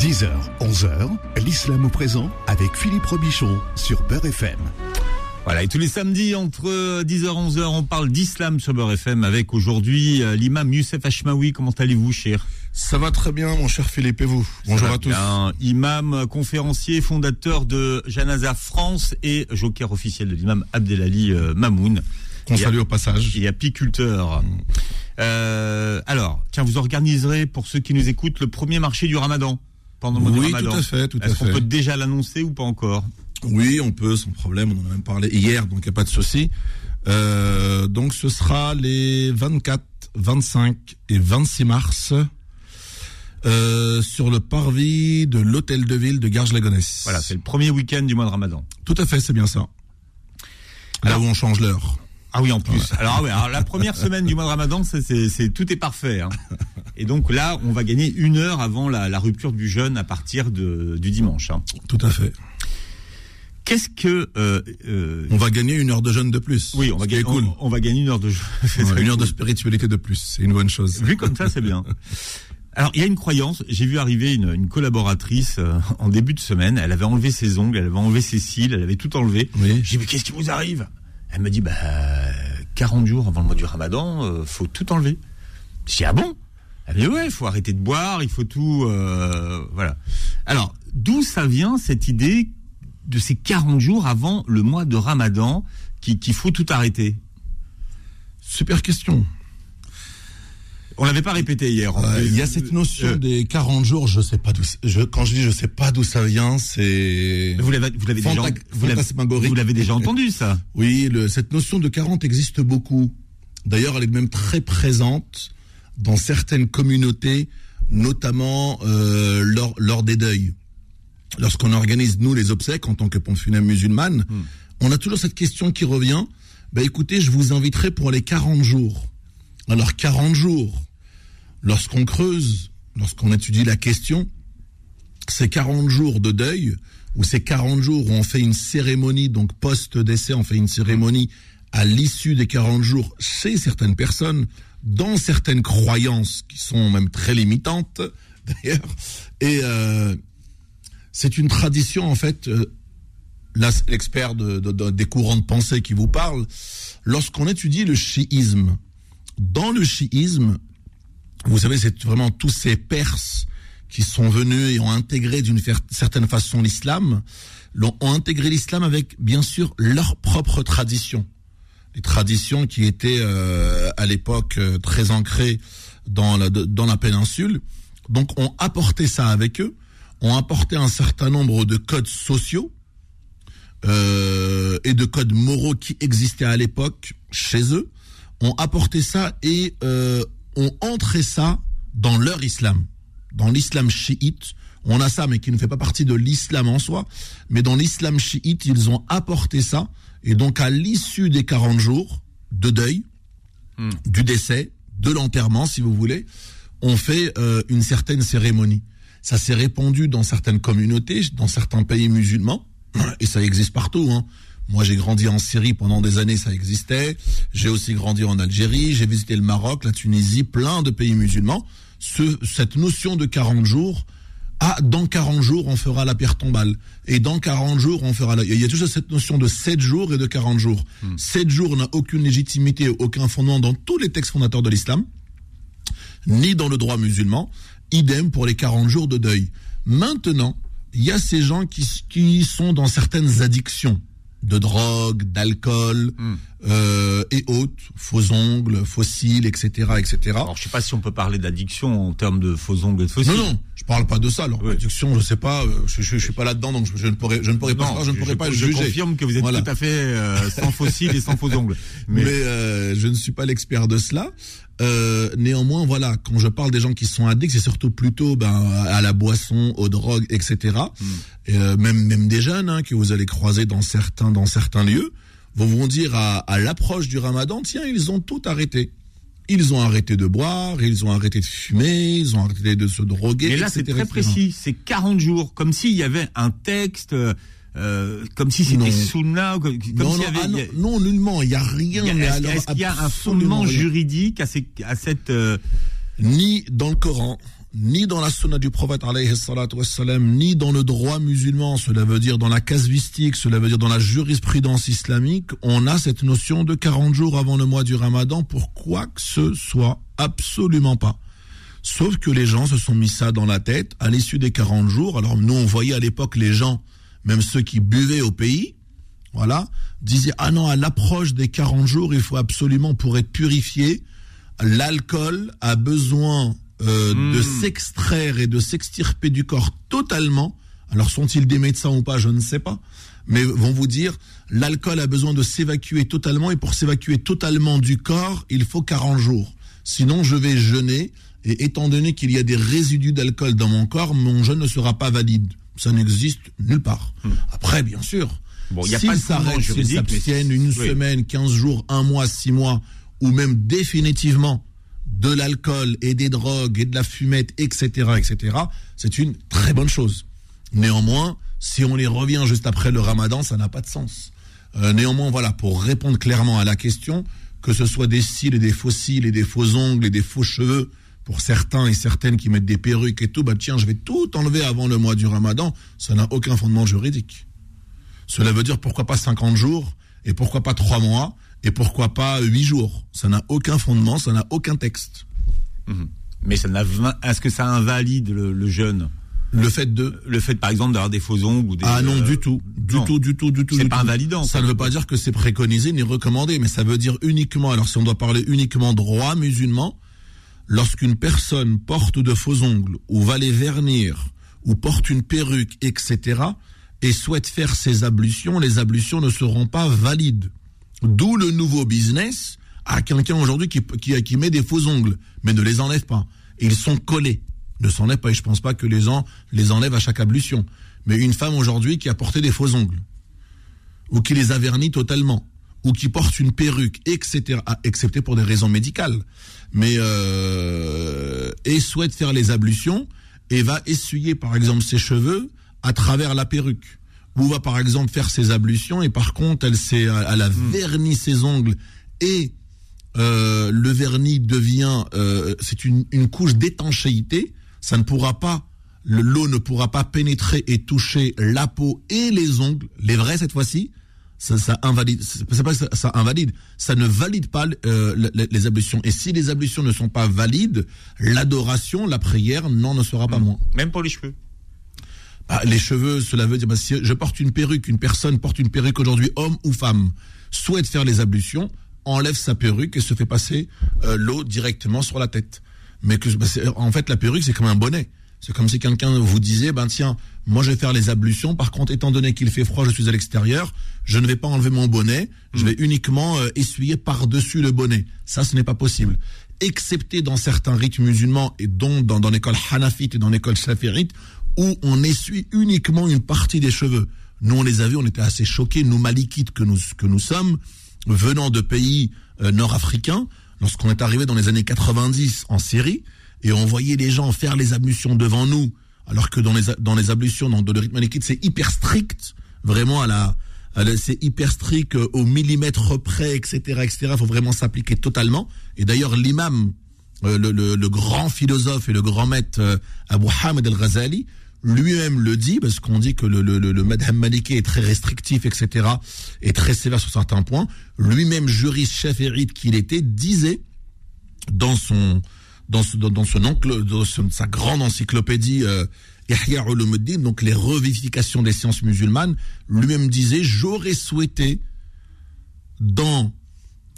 10h, 11h, l'islam au présent avec Philippe Robichon sur Beurre FM. Voilà, et tous les samedis entre 10h et 11h, on parle d'islam sur Beurre FM avec aujourd'hui euh, l'imam Youssef Hachmaoui. Comment allez-vous, cher? Ça va très bien, mon cher Philippe, et vous? Bonjour Ça va à tous. bien. Imam, conférencier, fondateur de Janaza France et joker officiel de l'imam Abdelali euh, Mamoun. Qu'on salue au passage. et apiculteur. Euh, alors, tiens, vous organiserez pour ceux qui nous écoutent le premier marché du Ramadan pendant le mois Oui, Ramadan. tout à fait, tout à Est-ce qu'on fait. peut déjà l'annoncer ou pas encore? Oui, on peut, sans problème. On en a même parlé hier, donc il n'y a pas de souci. Euh, donc ce sera les 24, 25 et 26 mars euh, sur le parvis de l'hôtel de ville de Garges-la-Gonesse. Voilà, c'est le premier week-end du mois de Ramadan. Tout à fait, c'est bien ça. Là Alors- où on change l'heure. Ah oui, en plus. Alors, ah ouais, alors la première semaine du mois de Ramadan, c'est, tout est parfait. hein. Et donc là, on va gagner une heure avant la, la rupture du jeûne à partir de, du dimanche. hein. Tout à fait. Qu'est-ce que euh, euh, On va gagner une heure de jeûne de plus. oui, on va gagner cool. on, on va gagner une heure de Ouais, une heure de spiritualité de plus, c'est une bonne chose. Vu comme ça, c'est bien. Alors, il y a une croyance. J'ai vu arriver une, une collaboratrice euh, en début de semaine. Elle avait enlevé ses ongles, elle avait enlevé ses cils, elle avait tout enlevé. Oui. J'ai dit, mais qu'est-ce qui vous arrive? Elle me dit, bah, 40 jours avant le mois du ramadan, euh, faut tout enlever. J'ai dit, ah bon? Elle me dit, ouais, il faut arrêter de boire, il faut tout... euh, voilà. Alors, d'où ça vient cette idée de ces 40 jours avant le mois de ramadan qui- qu'il faut tout arrêter? Super question. On l'avait pas répété hier. Il y a cette notion Euh, des 40 jours, je sais pas d'où. Je, quand je dis je sais pas d'où ça vient, c'est. Vous l'avez, vous l'avez déjà, vous l'avez, entendu ça. Oui, le- cette notion de 40 existe beaucoup. D'ailleurs, elle est même très présente dans certaines communautés, notamment euh, lors, lors des deuils. Lorsqu'on organise, nous, les obsèques, en tant que pompe funèbre musulmane, on a toujours cette question qui revient. Ben écoutez, je vous inviterai pour les 40 jours. Alors, 40 jours, lorsqu'on creuse, lorsqu'on étudie la question, ces 40 jours de deuil, ou ces 40 jours où on fait une cérémonie, donc post-décès, on fait une cérémonie à l'issue des 40 jours chez certaines personnes, dans certaines croyances qui sont même très limitantes, d'ailleurs. Et euh, c'est une tradition, en fait, euh, l'expert de, de- de- des courants de pensée qui vous parle, lorsqu'on étudie le chiisme, dans le chiisme, vous savez, c'est vraiment tous ces Perses qui sont venus et ont intégré d'une certaine façon l'islam, ont intégré l'islam avec, bien sûr, leur propre tradition. Les traditions qui étaient euh, à l'époque euh, très ancrées dans la, dans la péninsule. Donc, ont apporté ça avec eux, ont apporté un certain nombre de codes sociaux euh, et de codes moraux qui existaient à l'époque chez eux, ont apporté ça et euh, ont entré ça dans leur islam, dans l'islam chiite. On a ça, mais qui ne fait pas partie de l'islam en soi. Mais dans l'islam chiite, ils ont apporté ça. Et donc, à l'issue des 40 jours de deuil, Hmm. du décès, de l'enterrement, si vous voulez, on fait euh, une certaine cérémonie. Ça s'est répandu dans certaines communautés, dans certains pays musulmans, et ça existe partout. Hein. Moi, j'ai grandi en Syrie pendant des années, ça existait. J'ai aussi grandi en Algérie, j'ai visité le Maroc, la Tunisie, plein de pays musulmans. Ce, cette notion de 40 jours, ah, dans 40 jours, on fera la pierre tombale. Et dans 40 jours, on fera la... Il y a toujours cette notion de 7 jours et de 40 jours. 7 jours n'a aucune légitimité, aucun fondement dans tous les textes fondateurs de l'islam, ni dans le droit musulman. Idem pour les 40 jours de deuil. Maintenant, il y a ces gens qui, qui sont dans certaines addictions de drogue, d'alcool euh, et autres, faux ongles, fossiles, etc., etc. Alors, je sais pas si on peut parler d'addiction en termes de faux ongles et de fossiles. Non, non, je parle pas de ça. Alors, Oui. l'addiction, je sais pas, euh, je, je, je suis pas là-dedans, donc je, je ne pourrais, je ne pourrais pas, Non, je ne pourrais pas je juger. confirme que vous êtes Voilà. tout à fait euh, sans fossiles et sans faux ongles. Mais, Mais, euh, je ne suis pas l'expert de cela. Euh, néanmoins, voilà, quand je parle des gens qui sont addicts, c'est surtout plutôt ben, à la boisson, aux drogues, etc. Et, euh, même même des jeunes hein, que vous allez croiser dans certains dans certains lieux, vont vous dire à, à l'approche du Ramadan, tiens, ils ont tout arrêté. Ils ont arrêté de boire, ils ont arrêté de fumer, ils ont arrêté de se droguer. mais là, c'est très etc. précis. C'est 40 jours, comme s'il y avait un texte, euh, comme si c'était sunna, comme, non, s'il y avait. ah non, il y a- non, nullement, il n'y a rien. Est-ce qu'il y a un fondement juridique à, ces, à cette euh, Ni dans le Coran, ni dans la sunna du prophète wassalam, ni dans le droit musulman, cela veut dire dans la casuistique, cela veut dire dans la jurisprudence islamique, on a cette notion de 40 jours avant le mois du ramadan pour quoi que ce soit, absolument pas. Sauf que les gens se sont mis ça dans la tête à l'issue des 40 jours. Alors nous, on voyait à l'époque les gens, même ceux qui buvaient au pays, voilà, disaient, ah non, à l'approche des 40 jours, il faut absolument, pour être purifié, l'alcool a besoin euh, de Hmm. s'extraire et de s'extirper du corps totalement. Alors sont-ils des médecins ou pas, je ne sais pas. Mais vont vous dire, l'alcool a besoin de s'évacuer totalement et pour s'évacuer totalement du corps, il faut 40 jours. Sinon, je vais jeûner et étant donné qu'il y a des résidus d'alcool dans mon corps, mon jeûne ne sera pas valide. Ça n'existe nulle part. Après, bien sûr, Hmm. Bon, s'ils s'arrêtent, s'ils s'abstiennent une oui. semaine, 15 jours, un mois, six mois, ou même définitivement de l'alcool et des drogues et de la fumette, etc., etc., c'est une très bonne chose. Néanmoins, si on les revient juste après le ramadan, ça n'a pas de sens. Euh, néanmoins, voilà, pour répondre clairement à la question, que ce soit des cils et des faux cils et des faux ongles et des faux cheveux, pour certains et certaines qui mettent des perruques et tout, bah tiens, je vais tout enlever avant le mois du ramadan, ça n'a aucun fondement juridique. Cela veut dire pourquoi pas 50 jours et pourquoi pas 3 mois et pourquoi pas 8 jours? Ça n'a aucun fondement, ça n'a aucun texte. Mais ça n'a, est-ce que ça invalide le, le jeûne? Le fait de... Le fait, par exemple, d'avoir des faux ongles ou des. Ah non, euh, du tout, du non. tout, du tout, du tout. C'est pas tout. invalidant, Ça ça. ne veut pas dire que c'est préconisé ni recommandé, mais ça veut dire uniquement, alors si on doit parler uniquement droit musulman, lorsqu'une personne porte de faux ongles ou va les vernir ou porte une perruque, etc., et souhaite faire ses ablutions, les ablutions ne seront pas valides. D'où le nouveau business à quelqu'un aujourd'hui qui, qui, qui met des faux ongles, mais ne les enlève pas. Ils sont collés. Ne s'enlève pas. Et je pense pas que les gens les enlèvent à chaque ablution. Mais une femme aujourd'hui qui a porté des faux ongles, ou qui les a vernis totalement, ou qui porte une perruque, etc., excepté pour des raisons médicales, mais euh, et souhaite faire les ablutions et va essuyer par exemple ses cheveux à travers la perruque, ou va par exemple faire ses ablutions et par contre elle s'est, elle a verni ses ongles et euh, le vernis devient, euh, c'est une, une couche d'étanchéité, ça ne pourra pas, le l'eau ne pourra pas pénétrer et toucher la peau et les ongles, les vrais cette fois-ci, ça, ça invalide, c'est pas que ça, ça invalide, ça ne valide pas euh, les, les ablutions. Et si les ablutions ne sont pas valides, l'adoration, la prière n'en ne sera pas moins. Même pour les cheveux. Bah, les cheveux, cela veut dire, bah, si je porte une perruque, une personne porte une perruque aujourd'hui, homme ou femme, souhaite faire les ablutions, enlève sa perruque et se fait passer euh, l'eau directement sur la tête. Mais que, c'est- en fait, la perruque, c'est comme un bonnet. C'est comme si quelqu'un vous disait, ben tiens, moi je vais faire les ablutions. Par contre, étant donné qu'il fait froid, je suis à l'extérieur, je ne vais pas enlever mon bonnet. Je vais uniquement euh, essuyer par-dessus le bonnet. Ça, ce n'est pas possible. Excepté dans certains rites musulmans et dont dans, dans l'école hanafite et dans l'école shafirite, où on essuie uniquement une partie des cheveux. Nous, on les a vus, on était assez choqués, nous malikites que nous, que nous sommes, venant de pays euh, nord-africains, lorsqu'on est arrivé dans les années 90 en Syrie, et on voyait les gens faire les ablutions devant nous, alors que dans les, dans les ablutions, dans le rite malikite, c'est hyper strict, vraiment à la, c'est hyper strict euh, au millimètre près, etc., etc. Il faut vraiment s'appliquer totalement. Et d'ailleurs, l'imam, euh, le, grand philosophe et le grand maître Abu Hamid al-Ghazali, lui-même le dit, parce qu'on dit que le, madhhab maliki est très restrictif, etc., et très sévère sur certains points. Lui-même, juriste chef hérite qu'il était, disait dans son dans, dans, son enclo- dans sa grande encyclopédie euh, Ulumuddin, donc les revivifications des sciences musulmanes, lui-même disait j'aurais souhaité dans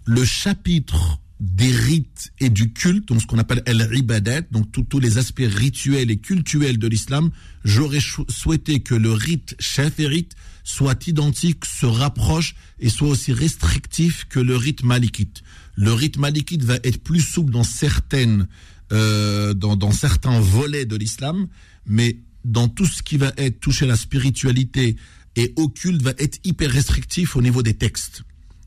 le chapitre des rites et du culte, donc ce qu'on appelle el-ibadat, donc tous- les aspects rituels et cultuels de l'islam, j'aurais souhaité que le rite chaférite soit identique, se rapproche et soit aussi restrictif que le rite malikite. Le rite malikite va être plus souple dans certaines, euh, dans, dans certains volets de l'islam, mais dans tout ce qui va être touché à la spiritualité et au culte va être hyper restrictif au niveau des textes.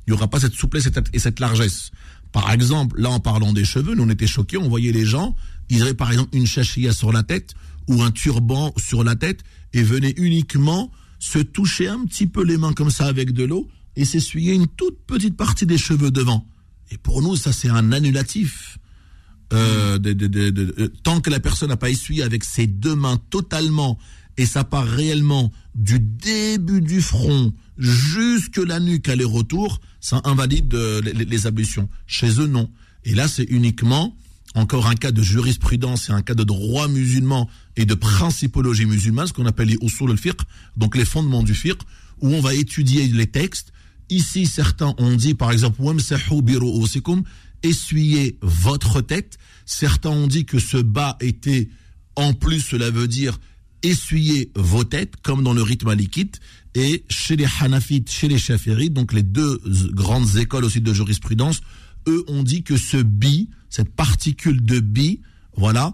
Il n'y aura pas cette souplesse et cette largesse. Par exemple, là en parlant des cheveux, nous on était choqués, on voyait les gens, ils avaient par exemple une chachia sur la tête ou un turban sur la tête et venaient uniquement se toucher un petit peu les mains comme ça avec de l'eau et s'essuyer une toute petite partie des cheveux devant. Et pour nous, ça c'est un annulatif euh, euh, tant que la personne n'a pas essuyé avec ses deux mains totalement, et ça part réellement du début du front jusque la nuque aller-retour, ça invalide euh, les, les- ablutions. Chez eux, non. Et là, c'est uniquement encore un cas de jurisprudence et un cas de droit musulman et de principologie musulmane, ce qu'on appelle les usul al-fiqh, donc les fondements du fiqh, où on va étudier les textes. Ici, certains ont dit, par exemple, essuyez votre tête. Certains ont dit que ce bas était, en plus, cela veut dire essuyez vos têtes, comme dans le rythme malikite. Et chez les Hanafites, chez les Shafirites, donc les deux grandes écoles aussi de jurisprudence, eux ont dit que ce bi, cette particule de bi, voilà,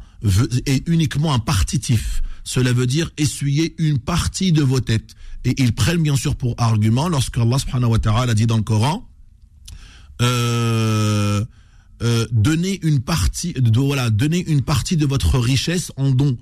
est uniquement un partitif. Cela veut dire essuyer une partie de vos têtes. Et ils prennent bien sûr pour argument lorsque Allah subhanahu wa ta'ala dit dans le Coran, euh, euh, donner une partie voilà donner une partie de votre richesse en don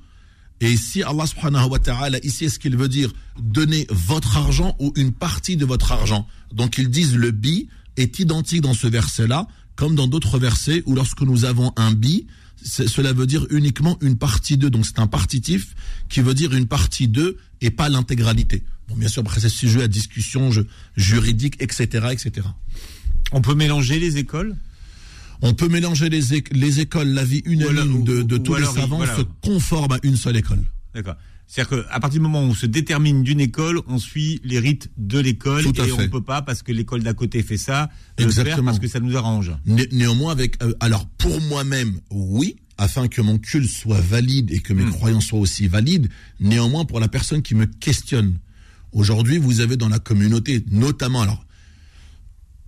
et si Allah subhanahu wa ta'ala ici est-ce qu'il veut dire donner votre argent ou une partie de votre argent. Donc ils disent le bi est identique dans ce verset là comme dans d'autres versets où lorsque nous avons un bi cela veut dire uniquement une partie d'eux. Donc c'est un partitif qui veut dire une partie d'eux et pas l'intégralité. Bon bien sûr après c'est sujet à discussion juridique etc etc On peut mélanger les écoles? On peut mélanger les, é- les écoles, la vie unanime de, de ou- tous ou les savants voilà. se conforme à une seule école. D'accord. C'est-à-dire qu'à partir du moment où on se détermine d'une école, on suit les rites de l'école Tout à et on fait. peut pas parce que l'école d'à côté fait ça, le faire Exactement. parce que ça nous arrange. Né- néanmoins, avec, euh, alors pour moi-même, oui, afin que mon culte soit valide et que mes Hmm. croyances soient aussi valides. Néanmoins, pour la personne qui me questionne, aujourd'hui, vous avez dans la communauté, notamment, alors,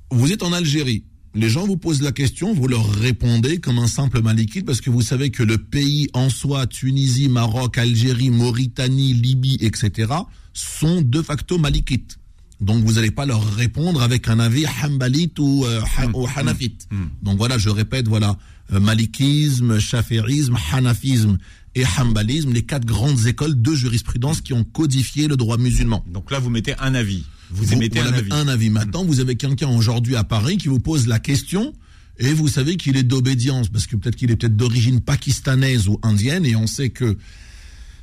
vous êtes en Algérie. Les gens vous posent la question, vous leur répondez comme un simple malikite parce que vous savez que le pays en soi, Tunisie, Maroc, Algérie, Mauritanie, Libye, etc., sont de facto malikites. Donc vous n'allez pas leur répondre avec un avis hambalite ou, euh, ha- ou hanafite. Donc voilà, je répète, voilà, euh, malikisme, chafirisme, hanafisme et hambalisme, les quatre grandes écoles de jurisprudence qui ont codifié le droit musulman. Donc là, vous mettez un avis. Vous, Vous, émettez un avis. un avis. Maintenant, vous avez quelqu'un aujourd'hui à Paris qui vous pose la question et vous savez qu'il est d'obédience parce que peut-être qu'il est peut-être d'origine pakistanaise ou indienne et on sait que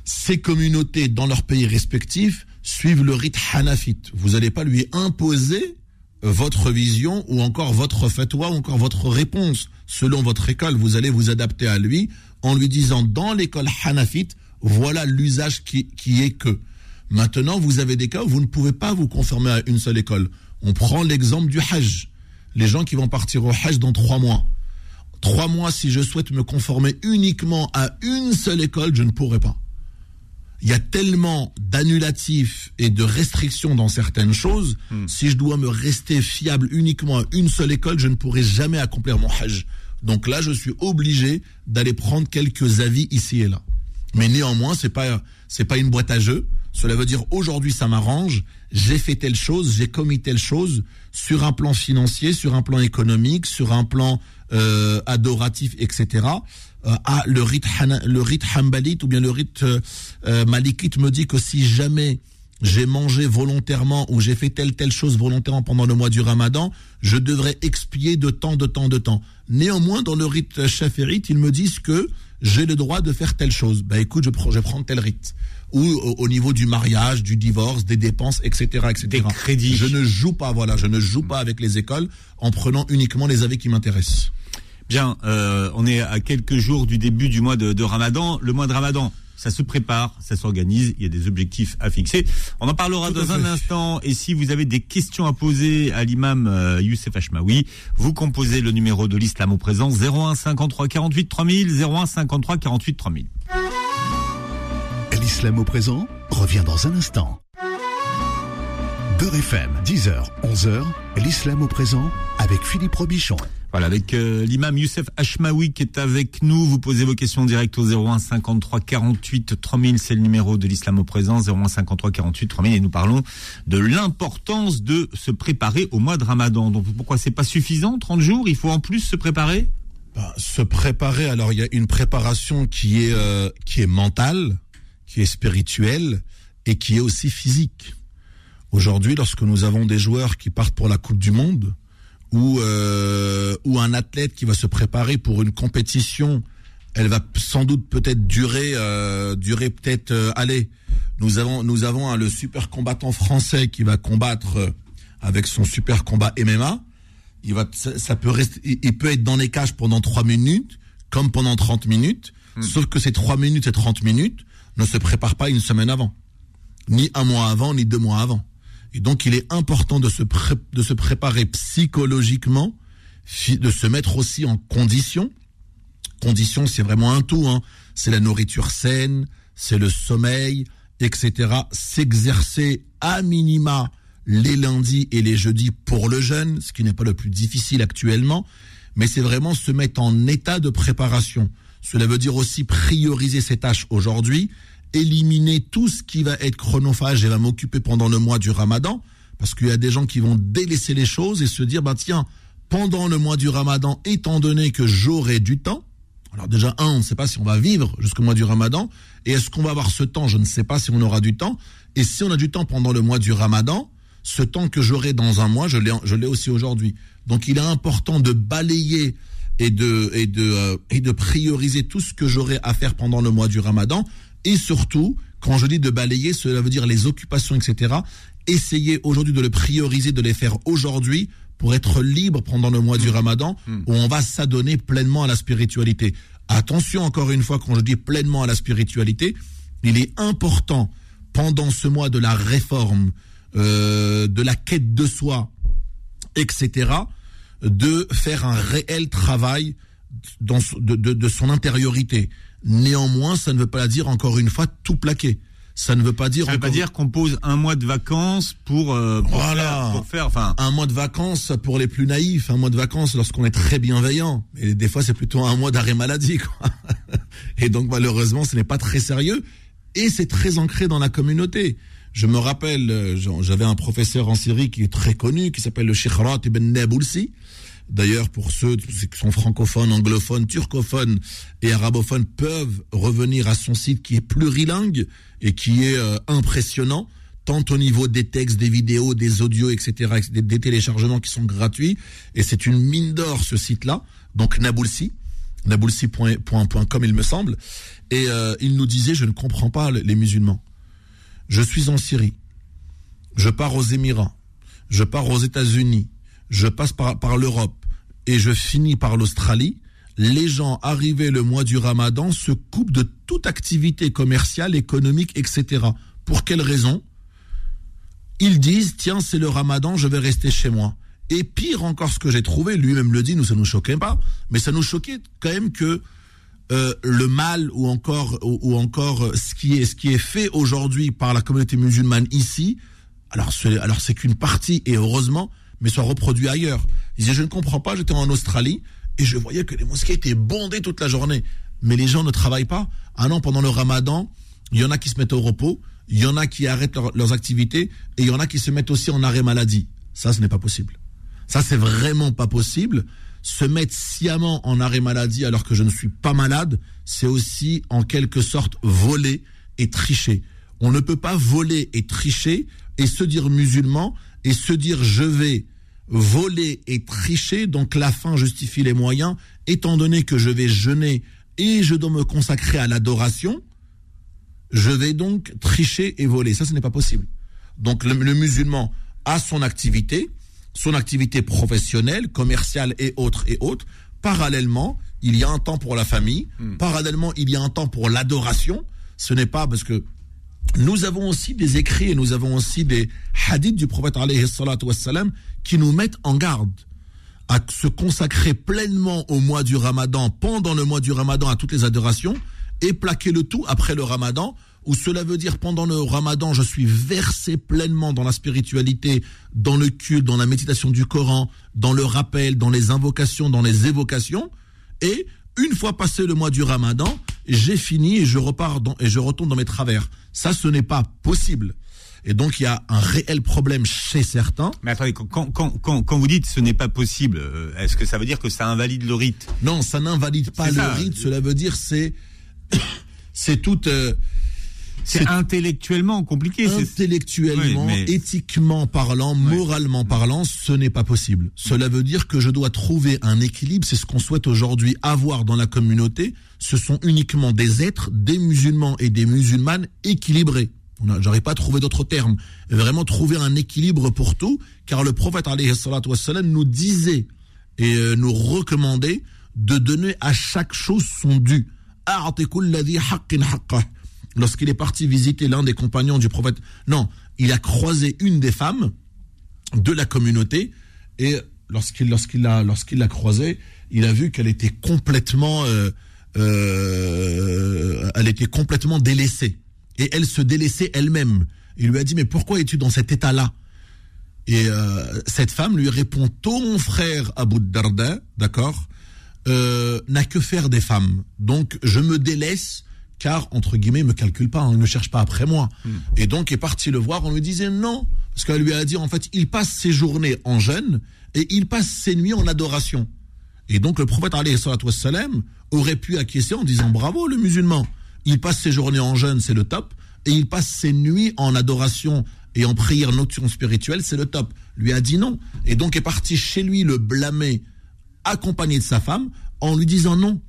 ces communautés dans leurs pays respectifs suivent le rite hanafite. Vous n'allez pas lui imposer votre vision ou encore votre fatwa ou encore votre réponse selon votre école. Vous allez vous adapter à lui en lui disant dans l'école hanafite, voilà l'usage qui, qui est que. Maintenant, vous avez des cas où vous ne pouvez pas vous conformer à une seule école. On prend l'exemple du Hajj. Les gens qui vont partir au Hajj dans trois mois. Trois mois, si je souhaite me conformer uniquement à une seule école, je ne pourrai pas. Il y a tellement d'annulatifs et de restrictions dans certaines choses. Si je dois me rester fiable uniquement à une seule école, je ne pourrai jamais accomplir mon Hajj. Donc là, je suis obligé d'aller prendre quelques avis ici et là. Mais néanmoins, c'est pas c'est pas une boîte à jeux. Cela veut dire aujourd'hui ça m'arrange, j'ai fait telle chose, j'ai commis telle chose sur un plan financier, sur un plan économique, sur un plan euh, adoratif, etc. Euh, ah, le rite le rite hambalite ou bien le rite euh, euh, malikite me dit que si jamais j'ai mangé volontairement ou j'ai fait telle telle chose volontairement pendant le mois du Ramadan, je devrais expier de temps de temps de temps. Néanmoins, dans le rite chaférite, ils me disent que j'ai le droit de faire telle chose. Ben écoute, je prends, je prends tel rite. Ou au, au niveau du mariage, du divorce, des dépenses, etc., etc. Des crédits. Je ne joue pas, voilà, je ne joue pas avec les écoles en prenant uniquement les avis qui m'intéressent. Bien, euh, on est à quelques jours du début du mois de, de Ramadan. Le mois de Ramadan, ça se prépare, ça s'organise, il y a des objectifs à fixer. On en parlera dans un instant. Et si vous avez des questions à poser à l'imam euh, Youssef Hachmaoui, vous composez le numéro de l'islam au présent 01 53 48 3000, 01 53 48 3000. L'islam au présent revient dans un instant. Beurre FM, 10h, 11h, l'islam au présent avec Philippe Robichon. Voilà, avec euh, l'imam Youssef Hachmaoui qui est avec nous. Vous posez vos questions directes au 01 53 48 3000, c'est le numéro de l'islam au présent, 01 53 48 3000, et nous parlons de l'importance de se préparer au mois de Ramadan. Donc pourquoi c'est pas suffisant, 30 jours? Il faut en plus se préparer? Ben, se préparer, alors il y a une préparation qui est, euh, qui est mentale, qui est spirituelle et qui est aussi physique. Aujourd'hui, lorsque nous avons des joueurs qui partent pour la Coupe du Monde, ou euh, ou un athlète qui va se préparer pour une compétition, elle va sans doute peut-être durer euh, durer peut-être euh, allez, nous avons nous avons hein, le super combattant français qui va combattre euh, avec son super combat MMA. Il va ça, ça peut rester il, il peut être dans les cages pendant trois minutes comme pendant 30 minutes, sauf que ces trois minutes et 30 minutes ne se préparent pas une semaine avant, ni un mois avant, ni deux mois avant. Et donc, il est important de se, de se préparer psychologiquement, de se mettre aussi en condition. Condition, c'est vraiment un tout. Hein. C'est la nourriture saine, c'est le sommeil, etc. S'exercer à minima les lundis et les jeudis pour le jeûne, ce qui n'est pas le plus difficile actuellement, mais c'est vraiment se mettre en état de préparation. Cela veut dire aussi prioriser ses tâches aujourd'hui, éliminer tout ce qui va être chronophage et va m'occuper pendant le mois du ramadan, parce qu'il y a des gens qui vont délaisser les choses et se dire, bah tiens, pendant le mois du ramadan, étant donné que j'aurai du temps, alors déjà, un, on ne sait pas si on va vivre jusqu'au mois du ramadan, et est-ce qu'on va avoir ce temps, je ne sais pas si on aura du temps, et si on a du temps pendant le mois du ramadan, ce temps que j'aurai dans un mois, je l'ai, aussi aujourd'hui. Donc il est important de balayer et de, et de, euh, et de prioriser tout ce que j'aurai à faire pendant le mois du ramadan, et surtout, quand je dis de balayer, cela veut dire les occupations, etc. Essayez aujourd'hui de le prioriser, de les faire aujourd'hui pour être libre pendant le mois du ramadan où on va s'adonner pleinement à la spiritualité. Attention encore une fois quand je dis pleinement à la spiritualité, il est important pendant ce mois de la réforme, euh, de la quête de soi, etc., de faire un réel travail dans, son- de, de- de son intériorité. Néanmoins, ça ne veut pas dire encore une fois tout plaquer. Ça ne veut pas dire Ça veut pas dire qu'on pose un mois de vacances pour, euh, pour Voilà. faire, pour faire, enfin, un mois de vacances pour les plus naïfs, un mois de vacances lorsqu'on est très bienveillant. Et des fois, c'est plutôt un mois d'arrêt maladie, quoi. Et donc, malheureusement, ce n'est pas très sérieux. Et c'est très ancré dans la communauté. Je me rappelle, euh, j'avais un professeur en Syrie qui est très connu, qui s'appelle le Sheikh Rat ibn Naboulsi. D'ailleurs, pour ceux qui sont francophones, anglophones, turcophones et arabophones peuvent revenir à son site qui est plurilingue et qui est euh, impressionnant, tant au niveau des textes, des vidéos, des audios, etc., des, téléchargements qui sont gratuits. Et c'est une mine d'or, ce site-là. Donc, Naboulsi, naboulsi.com, il me semble. Et euh, il nous disait, je ne comprends pas le- les musulmans. Je suis en Syrie. Je pars aux Émirats. Je pars aux États-Unis. Je passe par l'Europe. Et je finis par l'Australie. Les gens arrivés le mois du ramadan se coupent de toute activité commerciale, économique, etc. Pour quelle raison? Ils disent, tiens, c'est le ramadan, je vais rester chez moi. Et pire encore, ce que j'ai trouvé, lui-même le dit, nous, ça nous choquait pas, mais ça nous choquait quand même que euh, le mal ou encore ou, encore euh, ce qui est ce qui est fait aujourd'hui par la communauté musulmane ici, alors c'est alors c'est qu'une partie et heureusement, mais soit reproduit ailleurs. Il disait je ne comprends pas, j'étais en Australie et je voyais que les mosquées étaient bondées toute la journée, mais les gens ne travaillent pas. Ah non, pendant le Ramadan, il y en a qui se mettent au repos, il y en a qui arrêtent leur- leurs activités et il y en a qui se mettent aussi en arrêt maladie. Ça, ce n'est pas possible. Ça, c'est vraiment pas possible. Se mettre sciemment en arrêt maladie alors que je ne suis pas malade, c'est aussi en quelque sorte voler et tricher. On ne peut pas voler et tricher et se dire musulman et se dire je vais voler et tricher, donc la fin justifie les moyens, étant donné que je vais jeûner et je dois me consacrer à l'adoration, je vais donc tricher et voler. Ça, ce n'est pas possible. Donc le, le musulman a son activité, son activité professionnelle, commerciale et autres et autres. Parallèlement, il y a un temps pour la famille. Parallèlement, il y a un temps pour l'adoration. Ce n'est pas parce que nous avons aussi des écrits et nous avons aussi des hadiths du prophète alayhi salatu wassalam qui nous mettent en garde à se consacrer pleinement au mois du ramadan, pendant le mois du ramadan à toutes les adorations, et plaquer le tout après le ramadan, où cela veut dire pendant le ramadan, je suis versé pleinement dans la spiritualité, dans le culte, dans la méditation du Coran, dans le rappel, dans les invocations, dans les évocations, et une fois passé le mois du ramadan, j'ai fini et je repars et je retourne dans mes travers. Ça, ce n'est pas possible. Et donc, il y a un réel problème chez certains. mais attendez, quand, quand, quand, quand, vous dites ce n'est pas possible, euh, est-ce que ça veut dire que ça invalide le rite Non, ça n'invalide pas le ça. rite. Cela veut dire c'est c'est toute. euh, C'est intellectuellement compliqué. Intellectuellement, Oui, mais- éthiquement parlant, moralement parlant, ce n'est pas possible. Cela veut dire que je dois trouver un équilibre. C'est ce qu'on souhaite aujourd'hui avoir dans la communauté. Ce sont uniquement des êtres, des musulmans et des musulmanes équilibrés. J'arrive pas à trouver d'autres termes. Vraiment trouver un équilibre pour tout, car le prophète wassalam, nous disait et euh, nous recommandait de donner à chaque chose son dû. Lorsqu'il est parti visiter l'un des compagnons du prophète, non, il a croisé une des femmes de la communauté et lorsqu'il lorsqu'il l'a lorsqu'il l'a croisée, il a vu qu'elle était complètement euh, euh, elle était complètement délaissée et elle se délaissait elle-même. Il lui a dit mais pourquoi es-tu dans cet état-là? Et euh, cette femme lui répond ton frère Abu Darda, d'accord, euh, n'a que faire des femmes. Donc je me délaisse car entre guillemets il me calcule pas, hein, il ne cherche pas après moi. Et donc est parti le voir, on lui disait non parce qu'elle lui a dit en fait il passe ses journées en jeûne et il passe ses nuits en adoration. Et donc le prophète alayhi aurait pu acquiescer en disant bravo le musulman. Il passe ses journées en jeûne, c'est le top, et il passe ses nuits en adoration et en prière nocturne spirituelle, c'est le top. Lui a dit non. Et donc est parti chez lui le blâmer, accompagné de sa femme, en lui disant non.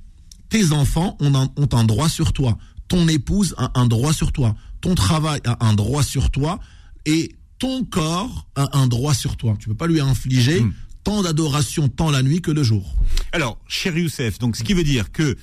Tes enfants ont un, ont un droit sur toi. Ton épouse a un droit sur toi. Ton travail a un droit sur toi. Et ton corps a un droit sur toi. Tu peux pas lui infliger tant d'adoration tant la nuit que le jour. Alors, cher Youssef, donc ce qui veut dire que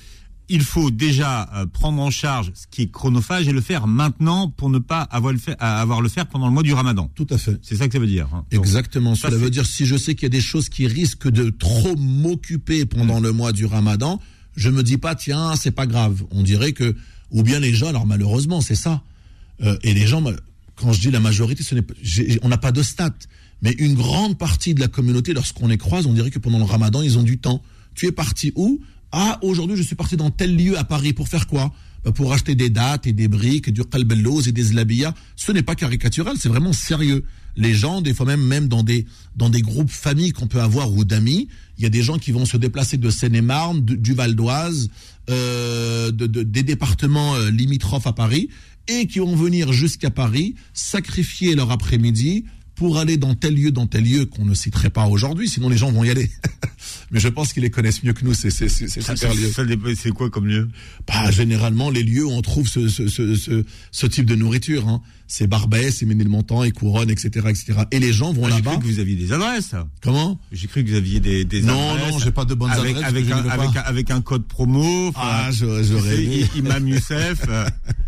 il faut déjà euh, prendre en charge ce qui est chronophage et le faire maintenant pour ne pas avoir le, faire, avoir le faire pendant le mois du Ramadan. Tout à fait. C'est ça que ça veut dire. hein. Donc, Exactement. ça, veut dire si je sais qu'il y a des choses qui risquent de trop m'occuper pendant le mois du Ramadan, je me dis pas tiens c'est pas grave. On dirait que ou bien les gens alors malheureusement c'est ça. Euh, et les gens quand je dis la majorité ce n'est on n'a pas de stats mais une grande partie de la communauté lorsqu'on les croise on dirait que pendant le Ramadan ils ont du temps. Tu es parti où? Ah aujourd'hui je suis parti dans tel lieu à Paris pour faire quoi? Bah, pour acheter des dates et des briques et du qalbelloz et des zlabiyas. Ce n'est pas caricatural, c'est vraiment sérieux. Les gens, des fois même, même dans des, dans des groupes familles qu'on peut avoir ou d'amis, il y a des gens qui vont se déplacer de Seine-et-Marne, du, Val d'Oise, euh, de, de- des départements euh, limitrophes à Paris, et qui vont venir jusqu'à Paris, sacrifier leur après-midi pour aller dans tel lieu, dans tel lieu qu'on ne citerait pas aujourd'hui, sinon les gens vont y aller. Mais je pense qu'ils les connaissent mieux que nous, ça, super ça- lieu. ça dépend- c'est quoi comme lieu? Bah, généralement, les lieux où on trouve ce, ce, ce, ce, ce type de nourriture, hein. c'est Barbès, c'est Ménilmontant et Couronne, etc., etc. Et les gens vont Ah, J'ai là-bas. cru que vous aviez des adresses. Comment? J'ai cru que vous aviez des, des Non, adresses. non, j'ai pas de bonnes avec, adresses, Avec un, je avec, avec code promo. Ah. I- Imam Youssef.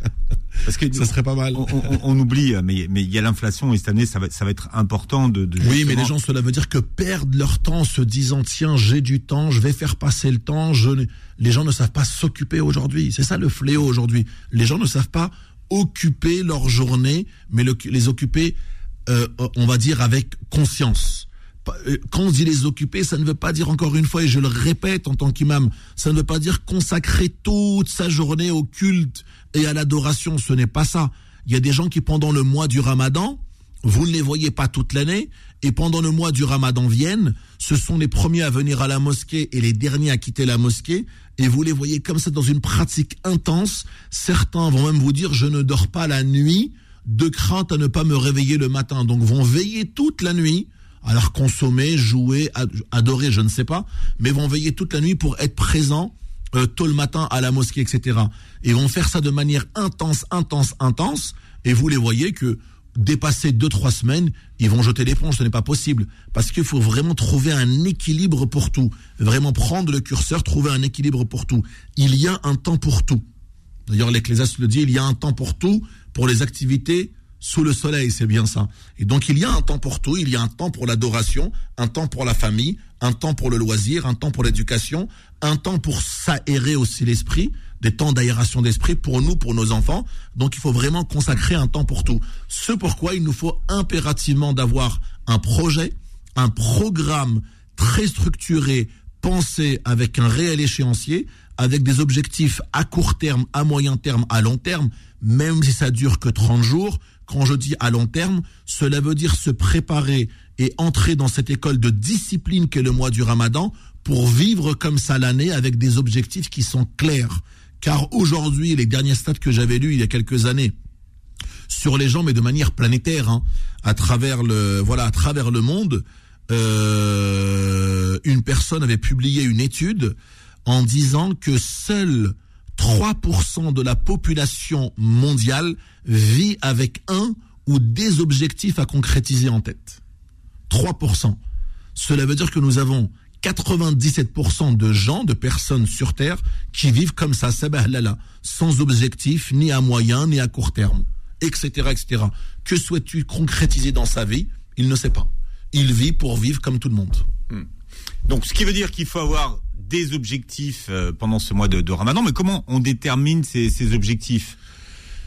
parce que Ça serait pas mal. on, on- on oublie, mais mais il y a l'inflation et cette année, ça va, ça va être important de. de Oui, mais les gens, cela veut dire que perdent leur temps en se disant tiens, j'ai du temps, je vais faire passer le temps. Je ne- Les gens ne savent pas s'occuper aujourd'hui. C'est ça le fléau aujourd'hui. Les gens ne savent pas occuper leur journée, mais le- les occuper, euh, on va dire, avec conscience. Euh, Quand on dit les occuper, ça ne veut pas dire encore une fois, et je le répète en tant qu'imam, ça ne veut pas dire consacrer toute sa journée au culte et à l'adoration. Ce n'est pas ça. Il y a des gens qui, pendant le mois du ramadan, vous ne les voyez pas toute l'année, et pendant le mois du ramadan viennent, ce sont les premiers à venir à la mosquée et les derniers à quitter la mosquée, et vous les voyez comme ça dans une pratique intense. Certains vont même vous dire, je ne dors pas la nuit, de crainte à ne pas me réveiller le matin. Donc vont veiller toute la nuit, alors consommer, jouer, ad- adorer, je ne sais pas, mais vont veiller toute la nuit pour être présents euh, tôt le matin à la mosquée, etc. Et vont faire ça de manière intense, intense, intense. Et vous les voyez que dépasser deux, trois semaines, ils vont jeter l'éponge. Ce n'est pas possible. Parce qu'il faut vraiment trouver un équilibre pour tout. Vraiment prendre le curseur, trouver un équilibre pour tout. Il y a un temps pour tout. D'ailleurs, l'Ecclésiaste le dit, il y a un temps pour tout, pour les activités sous le soleil, c'est bien ça. Et donc, il y a un temps pour tout, il y a un temps pour l'adoration, un temps pour la famille, un temps pour le loisir, un temps pour l'éducation, un temps pour s'aérer aussi l'esprit, des temps d'aération d'esprit pour nous, pour nos enfants. Donc, il faut vraiment consacrer un temps pour tout. Ce pourquoi il nous faut impérativement d'avoir un projet, un programme très structuré, pensé avec un réel échéancier, avec des objectifs à court terme, à moyen terme, à long terme, même si ça dure que 30 jours. Quand je dis à long terme, cela veut dire se préparer et entrer dans cette école de discipline qu'est le mois du ramadan pour vivre comme ça l'année avec des objectifs qui sont clairs. Car aujourd'hui, les derniers stats que j'avais lus il y a quelques années, sur les gens, mais de manière planétaire, hein, à travers le voilà, à travers le monde. Euh, une personne avait publié une étude en disant que seuls 3% de la population mondiale vit avec un ou des objectifs à concrétiser en tête. 3%. Cela veut dire que nous avons 97% de gens, de personnes sur Terre qui vivent comme ça, sans objectif, ni à moyen, ni à court terme, etc., etc. Que souhaites-tu concrétiser dans sa vie? Il ne sait pas. Il vit pour vivre comme tout le monde. Hmm. Donc, ce qui veut dire qu'il faut avoir des objectifs euh, pendant ce mois de, Ramadan, mais comment on détermine ces objectifs?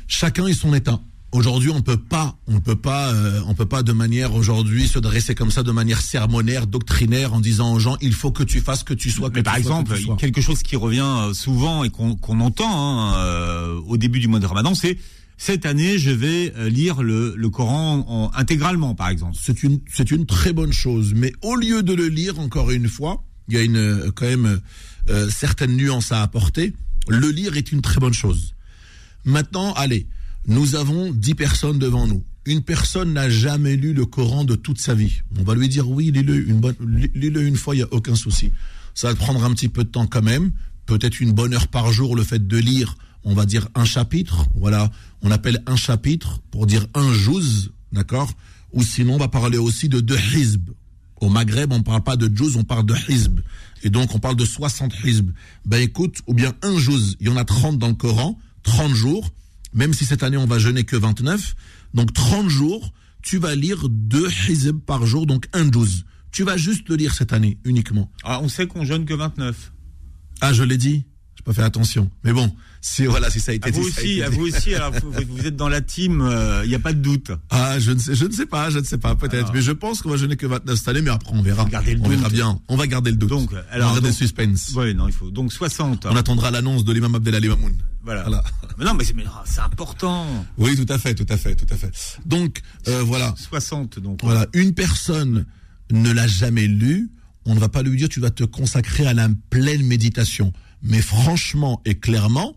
Chacun est son état. Aujourd'hui, on peut pas, on peut pas, euh, on peut pas de manière aujourd'hui se dresser comme ça de manière sermonnaire, doctrinaire, en disant aux gens il faut que tu fasses que tu sois. Que Mais par exemple, quelque chose qui revient euh, souvent et qu'on entend hein, euh, au début du mois de Ramadan, c'est cette année, je vais lire le, le Coran en, intégralement, par exemple. C'est une, c'est une très bonne chose. Mais au lieu de le lire, encore une fois, il y a une quand même certaines nuances à apporter. Le lire est une très bonne chose. Maintenant, allez nous avons dix personnes devant nous. Une personne n'a jamais lu le Coran de toute sa vie. On va lui dire oui, lis-le une, bonne, lis-le une fois, il n'y a aucun souci. Ça va prendre un petit peu de temps quand même, peut-être une bonne heure par jour le fait de lire, on va dire un chapitre, voilà, on appelle un chapitre pour dire un jouz, d'accord? Ou sinon on va parler aussi de deux hizb. Au Maghreb, on ne parle pas de jouz, on parle de hizb. Et donc on parle de 60 hizb. Ben écoute, ou bien un jouz, il y en a 30 dans le Coran, 30 jours, même si cette année on va jeûner que 29, donc 30 jours, tu vas lire deux hizb par jour, donc un 12. Tu vas juste le lire cette année uniquement. Ah, on sait qu'on jeûne que 29. Ah, je l'ai dit pas fait attention. Mais bon, si voilà, si ça a été. À vous aussi, à vous aussi. Alors, vous, êtes dans la team, il euh, n'y a pas de doute. Ah, je ne sais, je ne sais pas, je ne sais pas, peut-être. Mais je pense qu'on va jeûner que 29 cette année, mais après on verra. Garder le on verra bien. On va garder le doute. Donc, alors, on va garder le suspense. Oui, non, il faut. Donc 60. On attendra l'annonce de l'imam Abdelali Mamoun. Voilà. Mais non, mais c'est important. Oui, tout à fait, tout à fait, tout à fait. Donc euh, voilà. 60 donc. Voilà, une personne ne l'a jamais lu, on ne va pas lui dire tu vas te consacrer à la pleine méditation. Mais franchement et clairement,